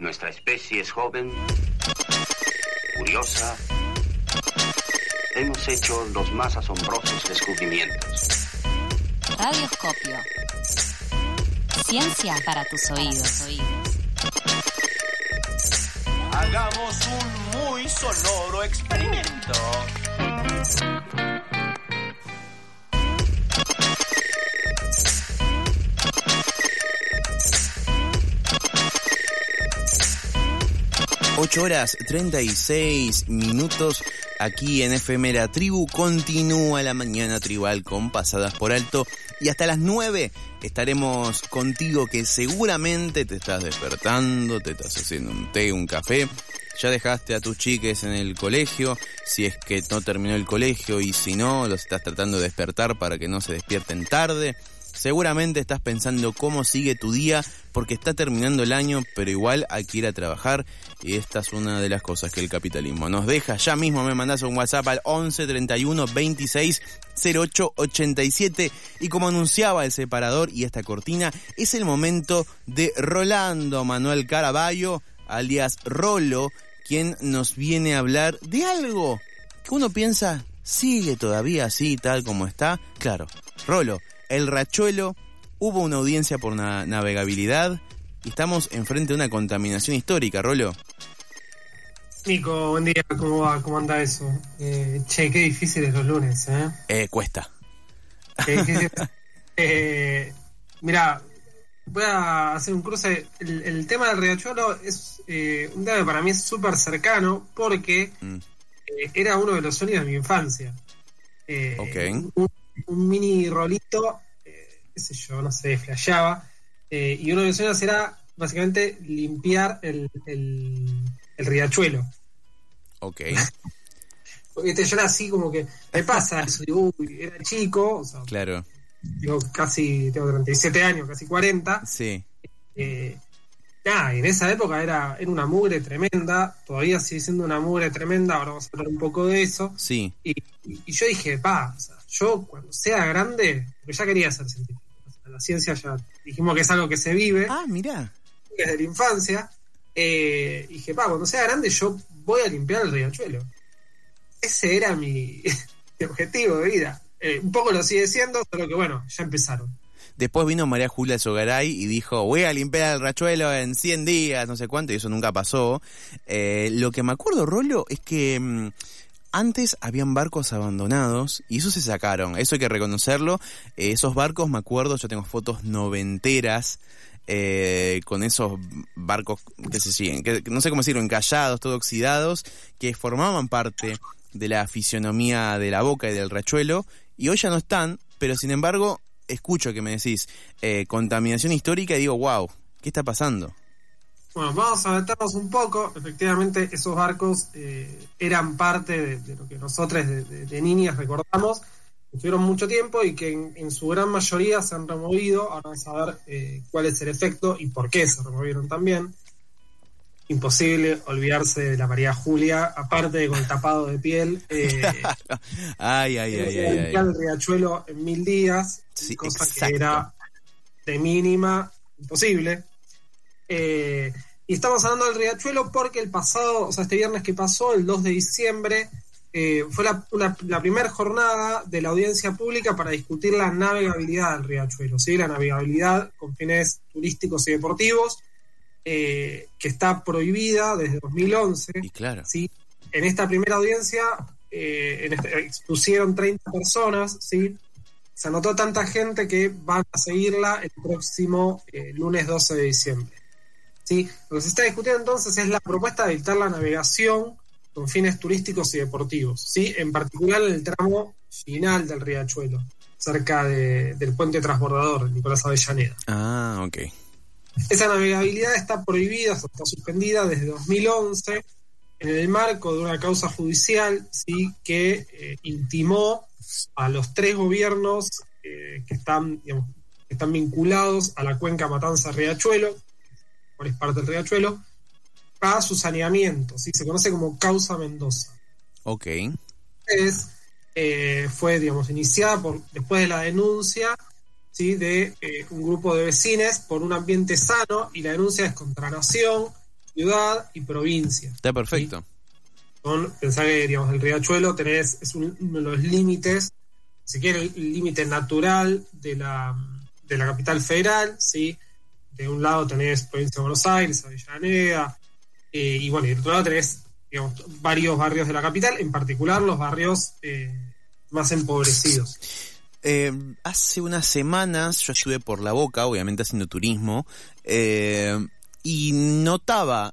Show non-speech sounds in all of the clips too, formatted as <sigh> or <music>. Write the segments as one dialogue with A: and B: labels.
A: Nuestra especie es joven, curiosa. Hemos hecho los más asombrosos descubrimientos.
B: Radioscopio. Ciencia para tus oídos.
C: Hagamos un muy sonoro experimento.
D: Ocho horas 36 minutos aquí en La Tribu. Continúa la mañana tribal con pasadas por alto. Y hasta las 9 estaremos contigo que seguramente te estás despertando, te estás haciendo un té, un café. Ya dejaste a tus chiques en el colegio, si es que no terminó el colegio y si no, los estás tratando de despertar para que no se despierten tarde. Seguramente estás pensando cómo sigue tu día porque está terminando el año, pero igual hay que ir a trabajar y esta es una de las cosas que el capitalismo nos deja. Ya mismo me mandas un WhatsApp al 11 31 26 08 87 y como anunciaba el separador y esta cortina, es el momento de Rolando Manuel Caraballo, alias Rolo, quien nos viene a hablar de algo que uno piensa sigue todavía así tal como está. Claro, Rolo el Rachuelo, hubo una audiencia por navegabilidad y estamos enfrente de una contaminación histórica, Rolo.
E: Nico, buen día, ¿cómo va? ¿Cómo anda eso? Eh, che, qué difícil es los lunes, ¿eh?
D: Eh, cuesta. <laughs>
E: eh, mira, voy a hacer un cruce. El, tema del riachuelo es eh, un tema que para mí es súper cercano porque mm. eh, era uno de los sueños de mi infancia.
D: ok
E: un mini rolito, eh, qué sé yo, no sé, flasheaba. Eh, y uno de los sueños era básicamente limpiar el, el, riachuelo.
D: Ok.
E: Porque <laughs> yo era así como que me pasa eso, digo, uy, era chico, o sea,
D: claro.
E: Digo, casi, tengo 37 años, casi 40.
D: Sí.
E: Eh, nada, en esa época era, era una mugre tremenda, todavía sigue siendo una mugre tremenda, ahora vamos a hablar un poco de eso.
D: Sí.
E: Y, y yo dije, pa, o sea, yo cuando sea grande, porque ya quería ser científico, la ciencia ya dijimos que es algo que se vive.
D: Ah, mira.
E: Desde la infancia. Eh, dije, pa, cuando sea grande yo voy a limpiar el riachuelo. Ese era <laughs> mi, objetivo de vida. Eh, un poco lo sigue siendo, solo que bueno, ya empezaron.
D: Después vino María Julia Sogaray y dijo, voy a limpiar el riachuelo en 100 días, no sé cuánto, y eso nunca pasó. Eh, lo que me acuerdo, Rolo, es que mm, antes habían barcos abandonados y eso se sacaron, eso hay que reconocerlo. Eh, esos barcos, me acuerdo, yo tengo fotos noventeras eh, con esos barcos que se siguen, que, no sé cómo decirlo, encallados, todo oxidados, que formaban parte de la fisionomía de la boca y del rachuelo y hoy ya no están, pero sin embargo escucho que me decís eh, contaminación histórica y digo, wow, ¿qué está pasando?
E: Bueno, vamos a meternos un poco. Efectivamente, esos barcos eh, eran parte de, lo que nosotros de, niñas recordamos, estuvieron mucho tiempo y que en, su gran mayoría se han removido. Ahora vamos a ver eh, cuál es el efecto y por qué se removieron también. Imposible olvidarse de la María Julia, aparte de con el tapado de piel.
D: Eh, <laughs> ay, ay, ay, ay,
E: el riachuelo en mil días, cosa que era de mínima imposible. Eh, y estamos hablando del riachuelo porque el pasado, o sea, este viernes que pasó, el 2 de diciembre, eh, fue la, primera jornada de la audiencia pública para discutir la navegabilidad del riachuelo, ¿sí? la navegabilidad con fines turísticos y deportivos, eh, que está prohibida desde 2011.
D: Y claro.
E: ¿sí? En esta primera audiencia en este, expusieron 30 personas, ¿sí? se anotó tanta gente que van a seguirla el próximo lunes 12 de diciembre. Lo que se está discutiendo entonces es la propuesta de dictar la navegación con fines turísticos y deportivos, ¿sí? en particular en el tramo final del riachuelo, cerca del puente transbordador de Nicolás Avellaneda.
D: Ah, ok.
E: Esa navegabilidad está prohibida, está suspendida desde 2011 en el marco de una causa judicial ¿sí? que eh, intimó a los tres gobiernos eh, que, están, que están vinculados a la cuenca Matanza-Riachuelo, es parte del riachuelo, a su saneamiento, ¿sí? se conoce como causa Mendoza.
D: Ok.
E: Es, eh, fue, digamos, iniciada por, después de la denuncia ¿sí? de eh, un grupo de vecinos por un ambiente sano y la denuncia es contra Nación, ciudad y provincia.
D: Está perfecto.
E: Son, pensá que, digamos, el riachuelo tenés, es uno de los límites, si quiere, el límite natural de la, de la capital federal, ¿sí? De un lado tenés provincia de Buenos Aires, Avellaneda, eh, y bueno, y del otro lado tenés, varios barrios de la capital, en particular los barrios eh, más empobrecidos.
D: Eh, hace unas semanas yo estuve por la boca, obviamente haciendo turismo, y notaba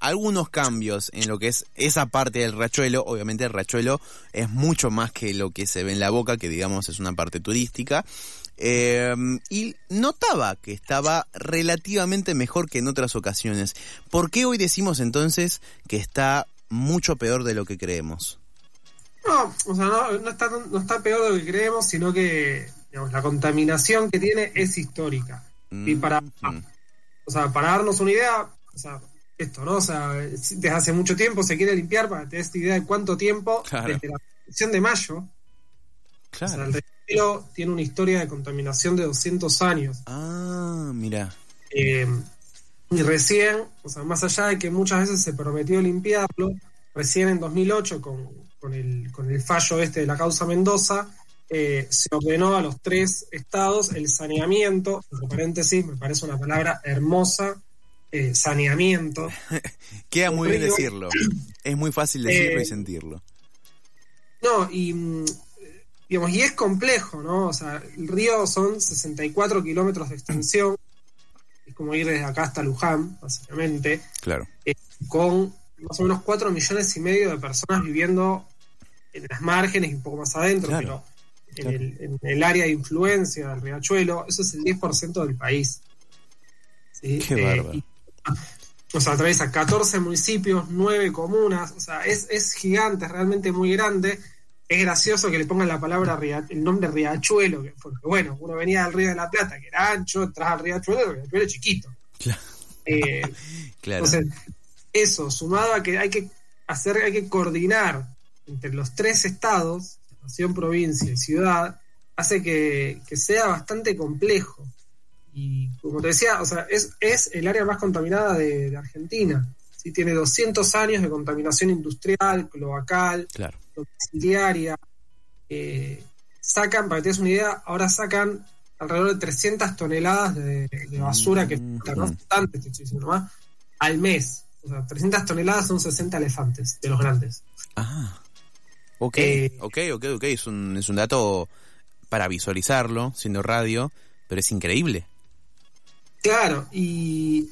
D: algunos cambios en lo que es esa parte del rachuelo. Obviamente el rachuelo es mucho más que lo que se ve en la boca, que digamos es una parte turística. Eh, y notaba que estaba relativamente mejor que en otras ocasiones. ¿Por qué hoy decimos entonces que está mucho peor de lo que creemos?
E: No, o sea, no, no está, no está peor de lo que creemos, sino que digamos, la contaminación que tiene es histórica. Y para,
D: Mm,
E: o sea, para darnos una idea, o sea, esto, ¿no? O sea, desde hace mucho tiempo se quiere limpiar para tener esta idea de cuánto tiempo,
D: Claro.
E: desde la de mayo, o sea, tiene una historia de contaminación de 200 años.
D: Ah, mira.
E: Eh, y recién, o sea, más allá de que muchas veces se prometió limpiarlo, recién en 2008, con, con, el, con el fallo este de la causa Mendoza, eh, se ordenó a los tres estados el saneamiento, entre paréntesis, me parece una palabra hermosa, eh, saneamiento. <laughs>
D: Queda muy bien decirlo. Es muy fácil decirlo y sentirlo.
E: No, y mm, digamos, y es complejo, ¿no? O sea, el río son 64 kilómetros de extensión, es como ir desde acá hasta Luján, básicamente.
D: Claro.
E: eh, con más o menos 4 millones y medio de personas viviendo en las márgenes y un poco más adentro,
D: Claro,
E: pero en, el, en el área de influencia del riachuelo, eso es el 10% del país. ¿sí?
D: Qué bárbaro.
E: y- o sea, atraviesa 14 municipios, 9 comunas, o sea, es, es gigante, es realmente muy grande. Es gracioso que le pongan la palabra el nombre riachuelo, que- porque bueno, uno venía del río de la Plata, que era ancho, entras al riachuelo, el riachuelo es chiquito.
D: Claro.
E: Eh, <laughs>
D: Claro.
E: entonces, eso, sumado a que hay que hacer, hay que coordinar entre los tres estados, nación, provincia y ciudad, hace que, que sea bastante complejo. Y como te decía, o sea, es, es el área más contaminada de, de Argentina. ¿sí? Tiene 200 años de contaminación industrial, cloacal,
D: Claro.
E: Domiciliaria. Eh, sacan, para que te des una idea, ahora sacan alrededor de 300 toneladas de, de basura que
D: Mm,
E: no
D: mm.
E: bastante, te estoy diciendo más, al mes. O sea, 300 toneladas son 60 elefantes de los grandes.
D: Ah. Ok,
E: Eh,
D: ok, ok, ok. Es un, es un dato para visualizarlo, siendo radio, pero es increíble.
E: Claro, y,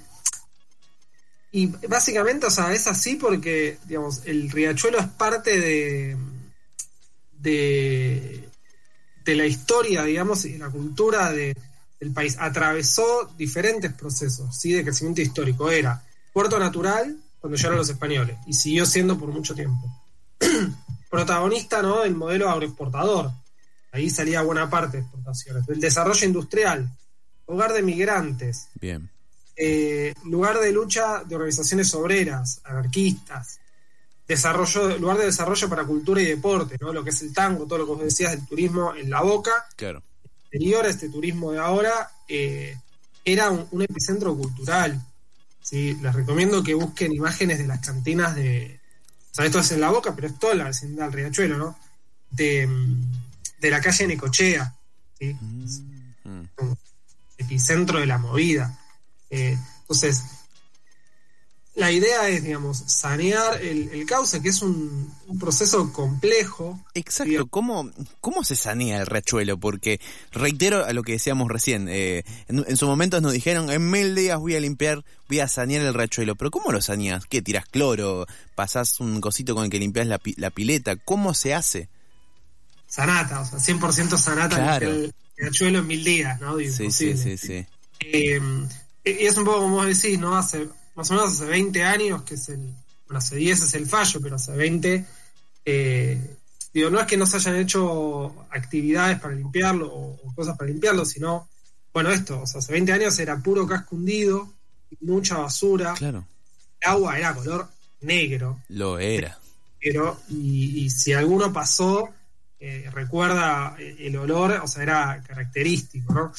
E: y básicamente, o sea, es así porque, digamos, el riachuelo es parte de, de, la historia, digamos, y de la cultura de, del país. Atravesó diferentes procesos, ¿sí? De crecimiento histórico. Era puerto natural cuando llegaron los españoles y siguió siendo por mucho tiempo. <clears throat> Protagonista, ¿no? Del modelo agroexportador. Ahí salía buena parte de exportaciones. Del desarrollo industrial, hogar de migrantes,
D: Bien.
E: Eh, lugar de lucha de organizaciones obreras, anarquistas, desarrollo, lugar de desarrollo para cultura y deporte, ¿no? Lo que es el tango, todo lo que vos decías del turismo en la boca,
D: Claro.
E: anterior a este turismo de ahora, eh, era un, un epicentro cultural. ¿sí? Les recomiendo que busquen imágenes de las cantinas de. O sea, esto es en la boca, pero es toda la vecindad del Riachuelo, ¿no? De, de la calle Necochea. ¿sí?
D: Mm.
E: epicentro de la movida. Eh, entonces, la idea es, digamos, sanear el, el cauce, que es un, un proceso complejo.
D: Exacto. ¿Cómo, ¿cómo se sanea el riachuelo? Porque reitero a lo que decíamos recién, eh, en, en su momento nos dijeron, en mil días voy a limpiar, voy a sanear el riachuelo, pero ¿cómo lo saneas? ¿Qué, tiras cloro? ¿Pasás un cosito con el que limpias la, pi- la pileta? ¿Cómo se hace?
E: Sanata, o sea, 100% sanata
D: Claro.
E: el riachuelo en mil días, ¿no?
D: Sí, sí,
E: Imposible.
D: sí, sí.
E: Eh, y es un poco como vos decís, ¿no? Hace más o menos hace 20 años, que es el. Bueno, hace 10 es el fallo, pero hace 20. eh, digo, no es que no se hayan hecho actividades para limpiarlo o, o cosas para limpiarlo, sino. Bueno, esto, o sea, hace 20 años era puro casco hundido, mucha basura,
D: Claro,
E: el agua era color negro,
D: lo era.
E: pero y, y si alguno pasó, eh, recuerda eh, el olor, o sea, era característico, ¿no?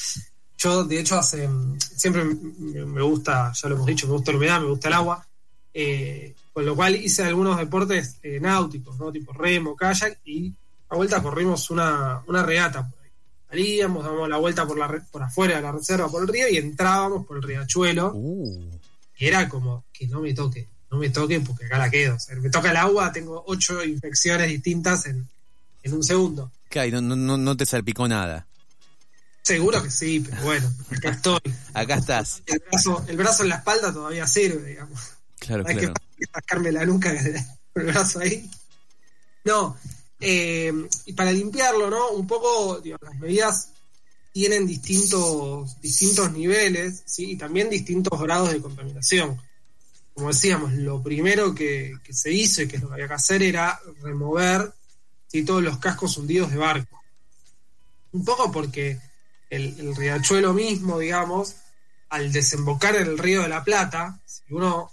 E: Yo, de hecho, hace siempre me gusta, ya lo hemos dicho, me gusta la humedad, me gusta el agua. Eh, con lo cual hice algunos deportes eh, náuticos, ¿no? Tipo remo, kayak, y a vuelta corrimos una, una regata por ahí. Salíamos, dábamos la vuelta por, la, por afuera de la reserva, por el río, y entrábamos por el riachuelo.
D: Uh.
E: Y era como que no me toque, no me toque porque acá la quedo. O sea, me toca el agua, tengo ocho infecciones distintas en, en un segundo.
D: ¿Qué No, no, no te salpicó nada.
E: Seguro que sí, pero bueno, acá <laughs> estoy.
D: acá estás.
E: El brazo, el brazo en la espalda todavía sirve, digamos.
D: Claro,
E: Hay
D: claro.
E: que sacarme la nuca con <laughs> el brazo ahí. No, eh, y para limpiarlo, ¿no? Un poco, digo, las medidas tienen distintos, distintos niveles, ¿sí? Y también distintos grados de contaminación. Como decíamos, lo primero que, que se hizo y que es lo que había que hacer era remover ¿sí? todos los cascos hundidos de barco. Un poco porque el, el riachuelo mismo, digamos, al desembocar en el río de la Plata, si uno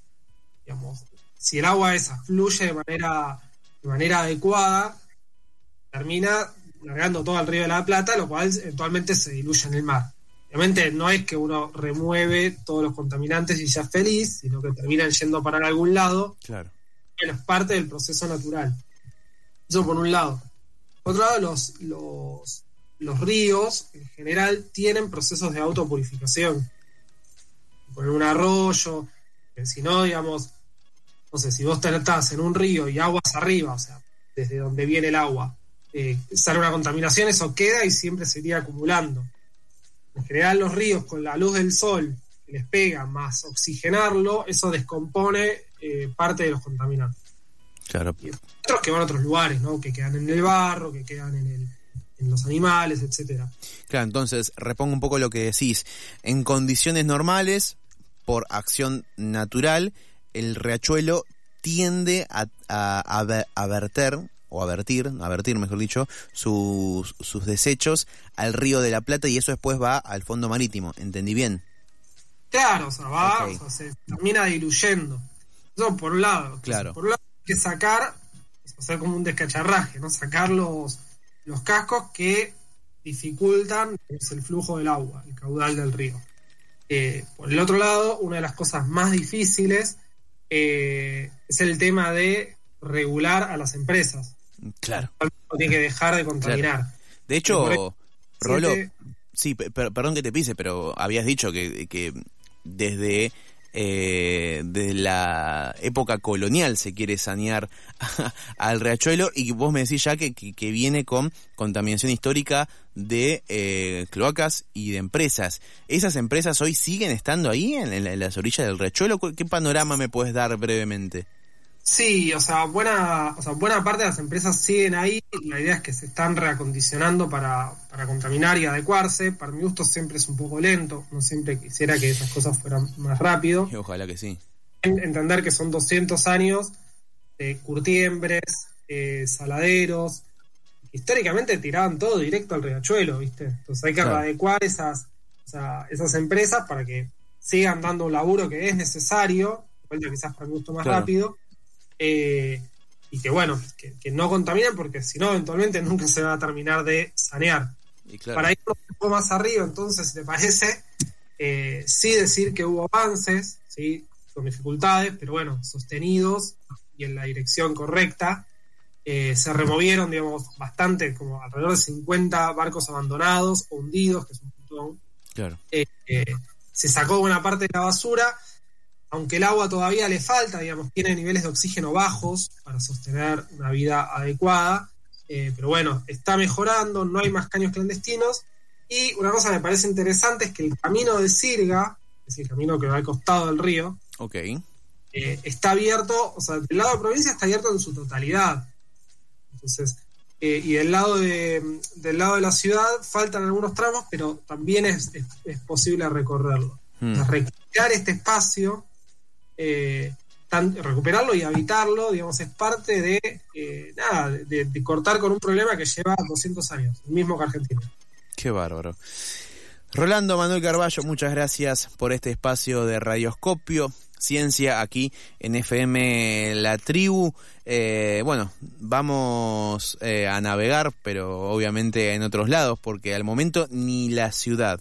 E: digamos, si el agua esa fluye de manera, de manera adecuada, termina largando todo al río de la Plata, lo cual eventualmente se diluye en el mar. Obviamente no es que uno remueve todos los contaminantes y ya es feliz, sino que terminan yendo para algún lado.
D: Claro.
E: Bueno, es parte del proceso natural. Eso por un lado. Por otro lado, los, los, los ríos en general tienen procesos de autopurificación. Poner un arroyo, si no, digamos, no sé, si vos estás en un río y aguas arriba, o sea, desde donde viene el agua, eh, sale una contaminación, eso queda y siempre se iría acumulando. En general los ríos con la luz del sol que les pega más oxigenarlo, eso descompone eh, parte de los contaminantes.
D: Claro.
E: Y otros que van a otros lugares, ¿no? Que quedan en el barro, que quedan en, el, en los animales, etcétera.
D: Claro, entonces repongo un poco lo que decís. En condiciones normales, por acción natural, el riachuelo tiende a, a, a, a verter o a vertir, a vertir mejor dicho, sus, sus desechos al río de la Plata y eso después va al fondo marítimo. ¿Entendí bien?
E: Claro, o sea, va, o sea, se termina diluyendo. Eso por un lado.
D: Claro.
E: Por un lado hay que sacar, hacer como un descacharraje, ¿no? Sacar los, los cascos que dificultan digamos, el flujo del agua, el caudal del río. Eh, por el otro lado, una de las cosas más difíciles eh, es el tema de regular a las empresas.
D: Claro.
E: No tiene que dejar de contaminar.
D: De hecho, Rolo,
E: Siete-
D: sí, pe- per- perdón que te pise, pero habías dicho que, que desde, eh, desde la época colonial se quiere sanear <laughs> al riachuelo y vos me decís ya que, que, viene con contaminación histórica de eh, cloacas y de empresas. ¿Esas empresas hoy siguen estando ahí en, en las orillas del riachuelo? ¿Qué panorama me puedes dar brevemente?
E: Sí, o sea, buena, o sea, buena parte de las empresas siguen ahí. La idea es que se están reacondicionando para, para contaminar y adecuarse. Para mi gusto siempre es un poco lento. No siempre quisiera que esas cosas fueran más rápido.
D: Y Ojalá que sí.
E: En- Entender que son 200 años de curtiembres, eh, saladeros. Históricamente tiraban todo directo al riachuelo, ¿viste? Entonces hay que
D: Claro.
E: adecuar esas, o sea, esas empresas para que sigan dando un laburo que es necesario, quizás para mi gusto más
D: Claro.
E: rápido, eh, y que bueno, que, que no contaminen porque si no, eventualmente nunca se va a terminar de sanear.
D: Y claro,
E: Para ir un poco más arriba, entonces, si te parece, eh, sí decir que hubo avances, sí, con dificultades, pero bueno, sostenidos y en la dirección correcta. Eh, se removieron, digamos, bastante, como alrededor de 50 barcos abandonados o hundidos, que es un montón.
D: claro.
E: Eh, se sacó buena parte de la basura, aunque el agua todavía le falta, digamos, tiene niveles de oxígeno bajos para sostener una vida adecuada, eh, pero bueno, está mejorando, no hay más caños clandestinos, y una cosa que me parece interesante es que el camino de Sirga, es el camino que va al costado del río,
D: Ok.
E: eh, está abierto, o sea, del lado de provincia está abierto en su totalidad. Entonces, eh, y del lado de, del lado de la ciudad faltan algunos tramos, pero también es, es- es posible recorrerlo.
D: Hmm.
E: O sea, recuperar este espacio, eh, tan- recuperarlo y habitarlo, digamos, es parte de, eh, nada, de, de cortar con un problema que lleva 200 años, el mismo que Argentina.
D: Qué bárbaro. Rolando Manuel Carballo, muchas gracias por este espacio de Radioscopio, Ciencia, aquí en FM La Tribu. Eh, bueno, vamos eh, a navegar, pero obviamente en otros lados, porque al momento ni la ciudad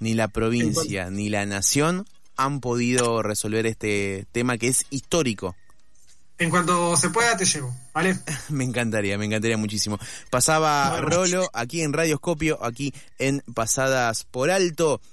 D: ni la provincia, ni la nación han podido resolver este tema que es histórico.
E: En cuanto se pueda, te llevo, ¿vale? <laughs>
D: me encantaría, me encantaría muchísimo. Pasaba Rolo aquí en Radioscopio, aquí en Pasadas por Alto.